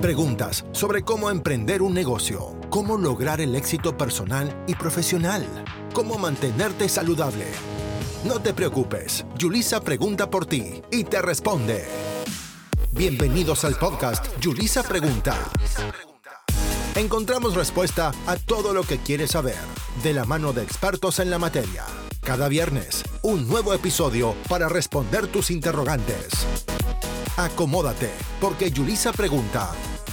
Preguntas sobre cómo emprender un negocio, cómo lograr el éxito personal y profesional, cómo mantenerte saludable. No te preocupes, Yulisa pregunta por ti y te responde. Bienvenidos al podcast Yulisa Pregunta. Encontramos respuesta a todo lo que quieres saber, de la mano de expertos en la materia. Cada viernes, un nuevo episodio para responder tus interrogantes. Acomódate, porque Yulisa Pregunta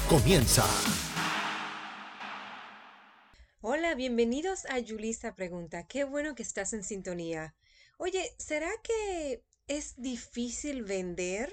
comienza. Hola, bienvenidos a Yulisa Pregunta. Qué bueno que estás en sintonía. Oye, ¿será que es difícil vender?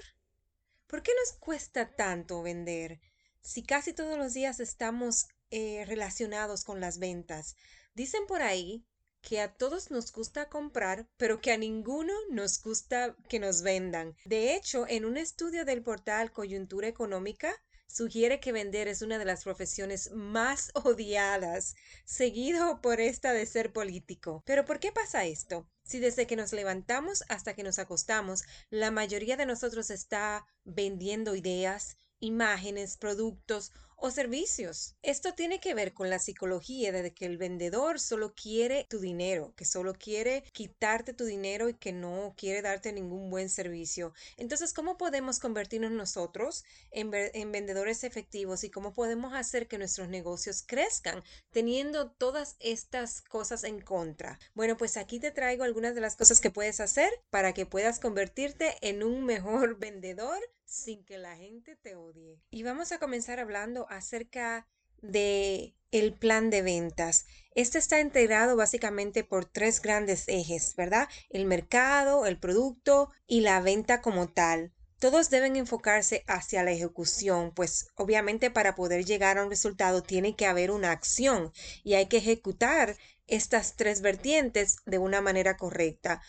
¿Por qué nos cuesta tanto vender? Si casi todos los días estamos eh, relacionados con las ventas. Dicen por ahí que a todos nos gusta comprar, pero que a ninguno nos gusta que nos vendan. De hecho, en un estudio del portal Coyuntura Económica, sugiere que vender es una de las profesiones más odiadas, seguido por esta de ser político. Pero ¿por qué pasa esto? Si desde que nos levantamos hasta que nos acostamos, la mayoría de nosotros está vendiendo ideas, imágenes, productos o servicios. Esto tiene que ver con la psicología de que el vendedor solo quiere tu dinero, que solo quiere quitarte tu dinero y que no quiere darte ningún buen servicio. Entonces, ¿cómo podemos convertirnos nosotros en, en vendedores efectivos y cómo podemos hacer que nuestros negocios crezcan teniendo todas estas cosas en contra? Bueno, pues aquí te traigo algunas de las cosas que puedes hacer para que puedas convertirte en un mejor vendedor sin que la gente te odie. Y vamos a comenzar hablando acerca de el plan de ventas. Este está integrado básicamente por tres grandes ejes, ¿verdad? El mercado, el producto y la venta como tal. Todos deben enfocarse hacia la ejecución, pues obviamente para poder llegar a un resultado tiene que haber una acción y hay que ejecutar estas tres vertientes de una manera correcta.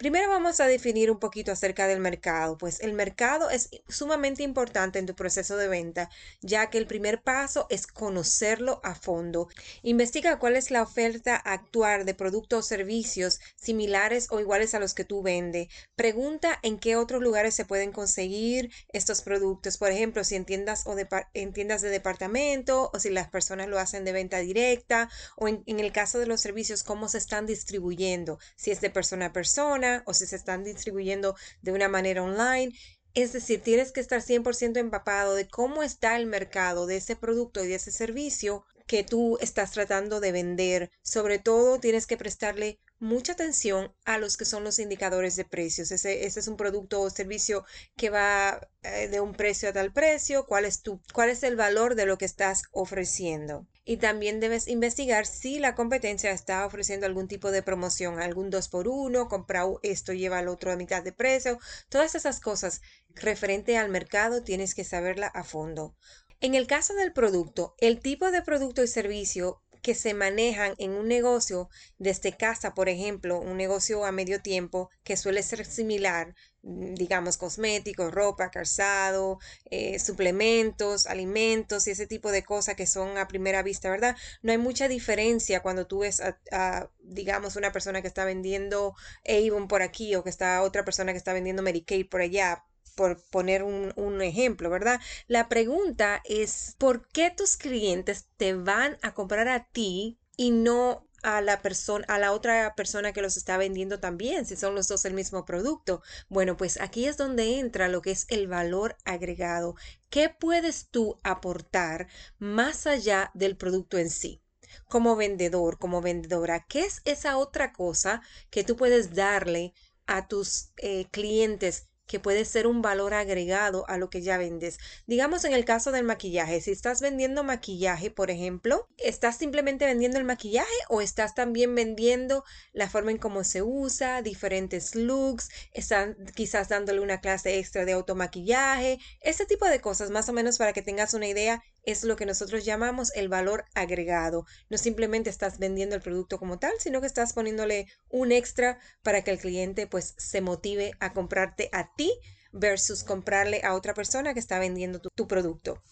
Primero vamos a definir un poquito acerca del mercado, pues el mercado es sumamente importante en tu proceso de venta, ya que el primer paso es conocerlo a fondo. Investiga cuál es la oferta actual de productos o servicios similares o iguales a los que tú vendes. Pregunta en qué otros lugares se pueden conseguir estos productos, por ejemplo, si en tiendas o de, en tiendas de departamento o si las personas lo hacen de venta directa o en, en el caso de los servicios, cómo se están distribuyendo, si es de persona a persona o si se están distribuyendo de una manera online. Es decir, tienes que estar 100% empapado de cómo está el mercado de ese producto y de ese servicio que tú estás tratando de vender. Sobre todo, tienes que prestarle mucha atención a los que son los indicadores de precios. Ese, ese es un producto o servicio que va eh, de un precio a tal precio, cuál es, tu, cuál es el valor de lo que estás ofreciendo. Y también debes investigar si la competencia está ofreciendo algún tipo de promoción, algún 2 por 1 compra esto, lleva al otro a mitad de precio. Todas esas cosas referente al mercado tienes que saberla a fondo. En el caso del producto, el tipo de producto y servicio que se manejan en un negocio desde casa, por ejemplo, un negocio a medio tiempo que suele ser similar, mm, digamos, cosméticos, ropa, calzado, eh, suplementos, alimentos y ese tipo de cosas que son a primera vista, ¿verdad? No hay mucha diferencia cuando tú ves a, digamos, una persona que está vendiendo Avon por aquí o que está otra persona que está vendiendo Medicaid por allá por poner un, ejemplo, ¿verdad? La pregunta es, ¿por qué tus clientes te van a comprar a ti y no a la persona, a la otra persona que los está vendiendo también, si son los dos el mismo producto. Bueno, pues aquí es donde entra lo que es el valor agregado. ¿Qué puedes tú aportar más allá del producto en sí? Como vendedor, como vendedora, ¿qué es esa otra cosa que tú puedes darle a tus eh, clientes que puede ser un valor agregado a lo que ya vendes. Digamos en el caso del maquillaje, si estás vendiendo maquillaje, por ejemplo, ¿estás simplemente vendiendo el maquillaje o estás también vendiendo la forma en cómo se usa, diferentes looks, están quizás dándole una clase extra de automaquillaje, ese tipo de cosas, más o menos para que tengas una idea es lo que nosotros llamamos el valor agregado. No simplemente estás vendiendo el producto como tal, sino que estás poniéndole un extra para que el cliente pues se motive a comprarte a ti versus comprarle a otra persona que está vendiendo tu, tu producto.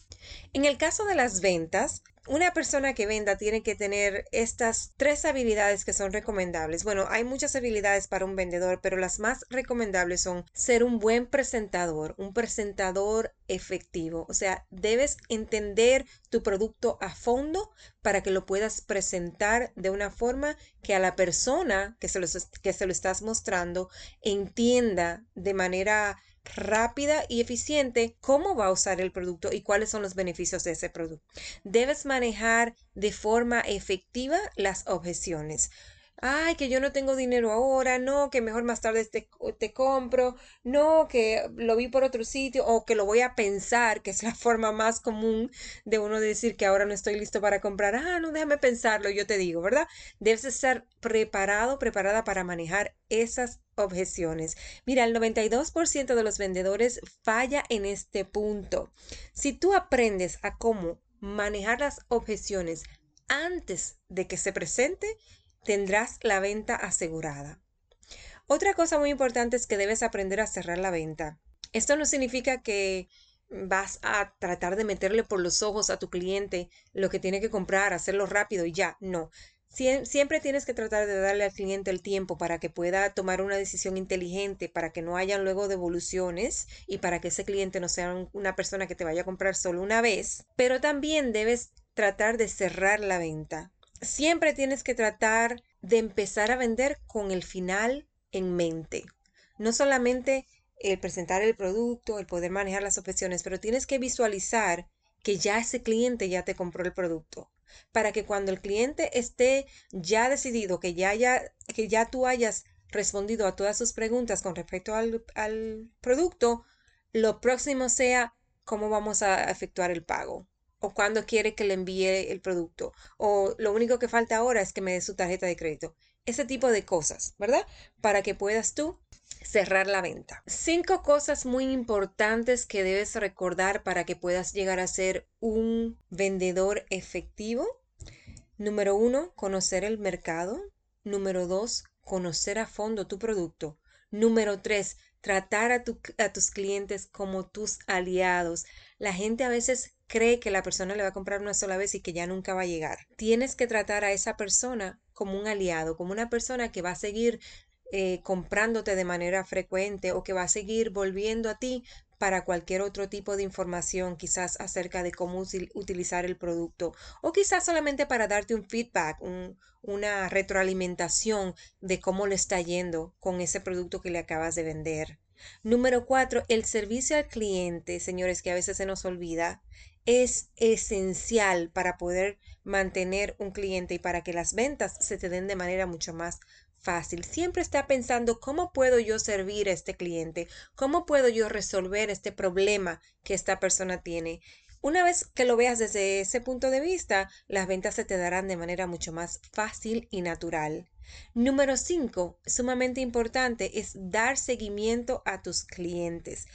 En el caso de las ventas, una persona que venda tiene que tener estas tres habilidades que son recomendables. Bueno, hay muchas habilidades para un vendedor, pero las más recomendables son ser un buen presentador, un presentador efectivo. O sea, debes entender tu producto a fondo para que lo puedas presentar de una forma que a la persona que se lo, que se lo estás mostrando entienda de manera rápida y eficiente cómo va a usar el producto y cuáles son los beneficios de ese producto. Debes manejar de forma efectiva las objeciones ay, que yo no tengo dinero ahora, no, que mejor más tarde te, te, compro, no, que lo vi por otro sitio o que lo voy a pensar, que es la forma más común de uno decir que ahora no estoy listo para comprar, ah, no, déjame pensarlo, yo te digo, ¿verdad? Debes estar preparado, preparada para manejar esas objeciones. Mira, el 92% de los vendedores falla en este punto. Si tú aprendes a cómo manejar las objeciones antes de que se presente, tendrás la venta asegurada. Otra cosa muy importante es que debes aprender a cerrar la venta. Esto no significa que vas a tratar de meterle por los ojos a tu cliente lo que tiene que comprar, hacerlo rápido y ya. No. siempre tienes que tratar de darle al cliente el tiempo para que pueda tomar una decisión inteligente, para que no hayan luego devoluciones y para que ese cliente no sea una persona que te vaya a comprar solo una vez. Pero también debes tratar de cerrar la venta siempre tienes que tratar de empezar a vender con el final en mente. No solamente el presentar el producto, el poder manejar las objeciones, pero tienes que visualizar que ya ese cliente ya te compró el producto. Para que cuando el cliente esté ya decidido, que ya, que ya tú hayas respondido a todas sus preguntas con respecto al producto, lo próximo sea cómo vamos a efectuar el pago o cuando quiere que le envíe el producto o lo único que falta ahora es que me dé su tarjeta de crédito. Ese tipo de cosas, ¿verdad? Para que puedas tú cerrar la venta. Cinco cosas muy importantes que debes recordar para que puedas llegar a ser un vendedor efectivo. Número uno, conocer el mercado. Número dos, conocer a fondo tu producto. Número tres, tratar a, a tus clientes como tus aliados. La gente a veces cree que la persona le va a comprar una sola vez y que ya nunca va a llegar. Tienes que tratar a esa persona como un aliado, como una persona que va a seguir eh, comprándote de manera frecuente o que va a seguir volviendo a ti para cualquier otro tipo de información, quizás acerca de cómo utilizar el producto o quizás solamente para darte un feedback, una retroalimentación de cómo le está yendo con ese producto que le acabas de vender. Número cuatro, el servicio al cliente, señores, que a veces se nos olvida, es esencial para poder mantener un cliente y para que las ventas se te den de manera mucho más fácil. Siempre está pensando cómo puedo yo servir a este cliente, cómo puedo yo resolver este problema que esta persona tiene. Una vez que lo veas desde ese punto de vista, las ventas se te darán de manera mucho más fácil y natural. Número 5, sumamente importante, es dar seguimiento a tus clientes.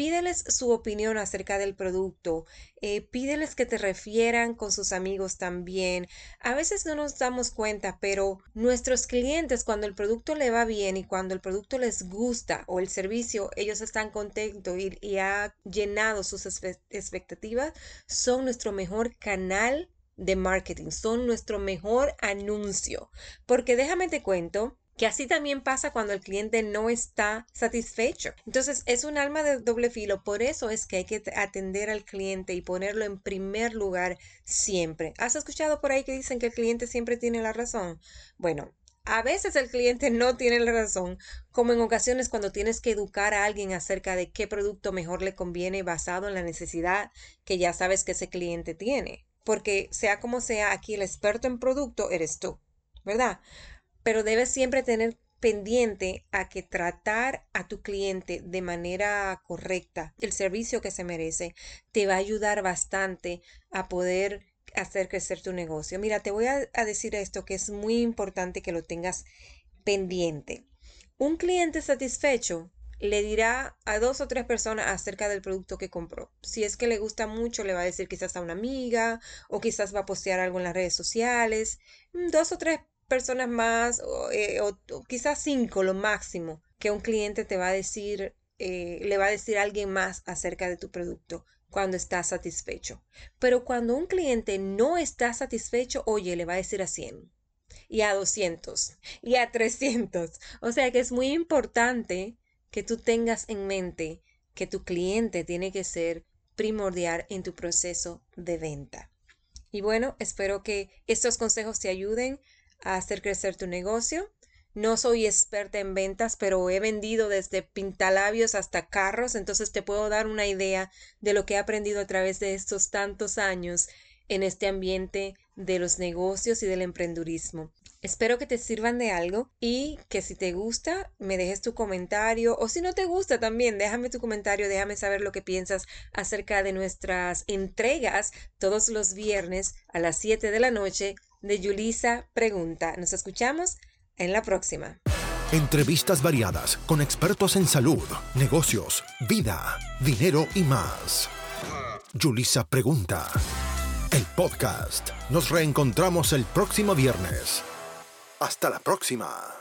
Pídeles su opinión acerca del producto, eh, pídeles que te refieran con sus amigos también. A veces no nos damos cuenta, pero nuestros clientes cuando el producto le va bien y cuando el producto les gusta o el servicio, ellos están contentos y, y ha llenado sus expectativas, son nuestro mejor canal de marketing, son nuestro mejor anuncio. Porque déjame te cuento que así también pasa cuando el cliente no está satisfecho. Entonces es un alma de doble filo, por eso es que hay que atender al cliente y ponerlo en primer lugar siempre. ¿Has escuchado por ahí que dicen que el cliente siempre tiene la razón? Bueno, a veces el cliente no tiene la razón, como en ocasiones cuando tienes que educar a alguien acerca de qué producto mejor le conviene basado en la necesidad que ya sabes que ese cliente tiene. Porque sea como sea, aquí el experto en producto eres tú, ¿verdad? Pero debes siempre tener pendiente a que tratar a tu cliente de manera correcta, el servicio que se merece, te va a ayudar bastante a poder hacer crecer tu negocio. Mira, te voy a, decir esto que es muy importante que lo tengas pendiente. Un cliente satisfecho le dirá a dos o tres personas acerca del producto que compró. Si es que le gusta mucho, le va a decir quizás a una amiga o quizás va a postear algo en las redes sociales. Mm, dos o tres personas más, o, eh, quizás cinco lo máximo, que un cliente te va a decir eh, le va a decir alguien más acerca de tu producto cuando estás satisfecho. Pero cuando un cliente no está satisfecho, oye, le va a decir a 100 y a 200 y a 300. O sea que es muy importante que tú tengas en mente que tu cliente tiene que ser primordial en tu proceso de venta. Y bueno, espero que estos consejos te ayuden a hacer crecer tu negocio. No soy experta en ventas, pero he vendido desde pintalabios hasta carros, entonces te puedo dar una idea de lo que he aprendido a través de estos tantos años en este ambiente de los negocios y del emprendurismo. Espero que te sirvan de algo y que si te gusta me dejes tu comentario o si no te gusta también déjame tu comentario, déjame saber lo que piensas acerca de nuestras entregas todos los viernes a las 7 de la noche de Yulisa Pregunta. Nos escuchamos en la próxima. Entrevistas variadas con expertos en salud, negocios, vida, dinero y más. Yulisa Pregunta. El podcast. Nos reencontramos el próximo viernes. Hasta la próxima.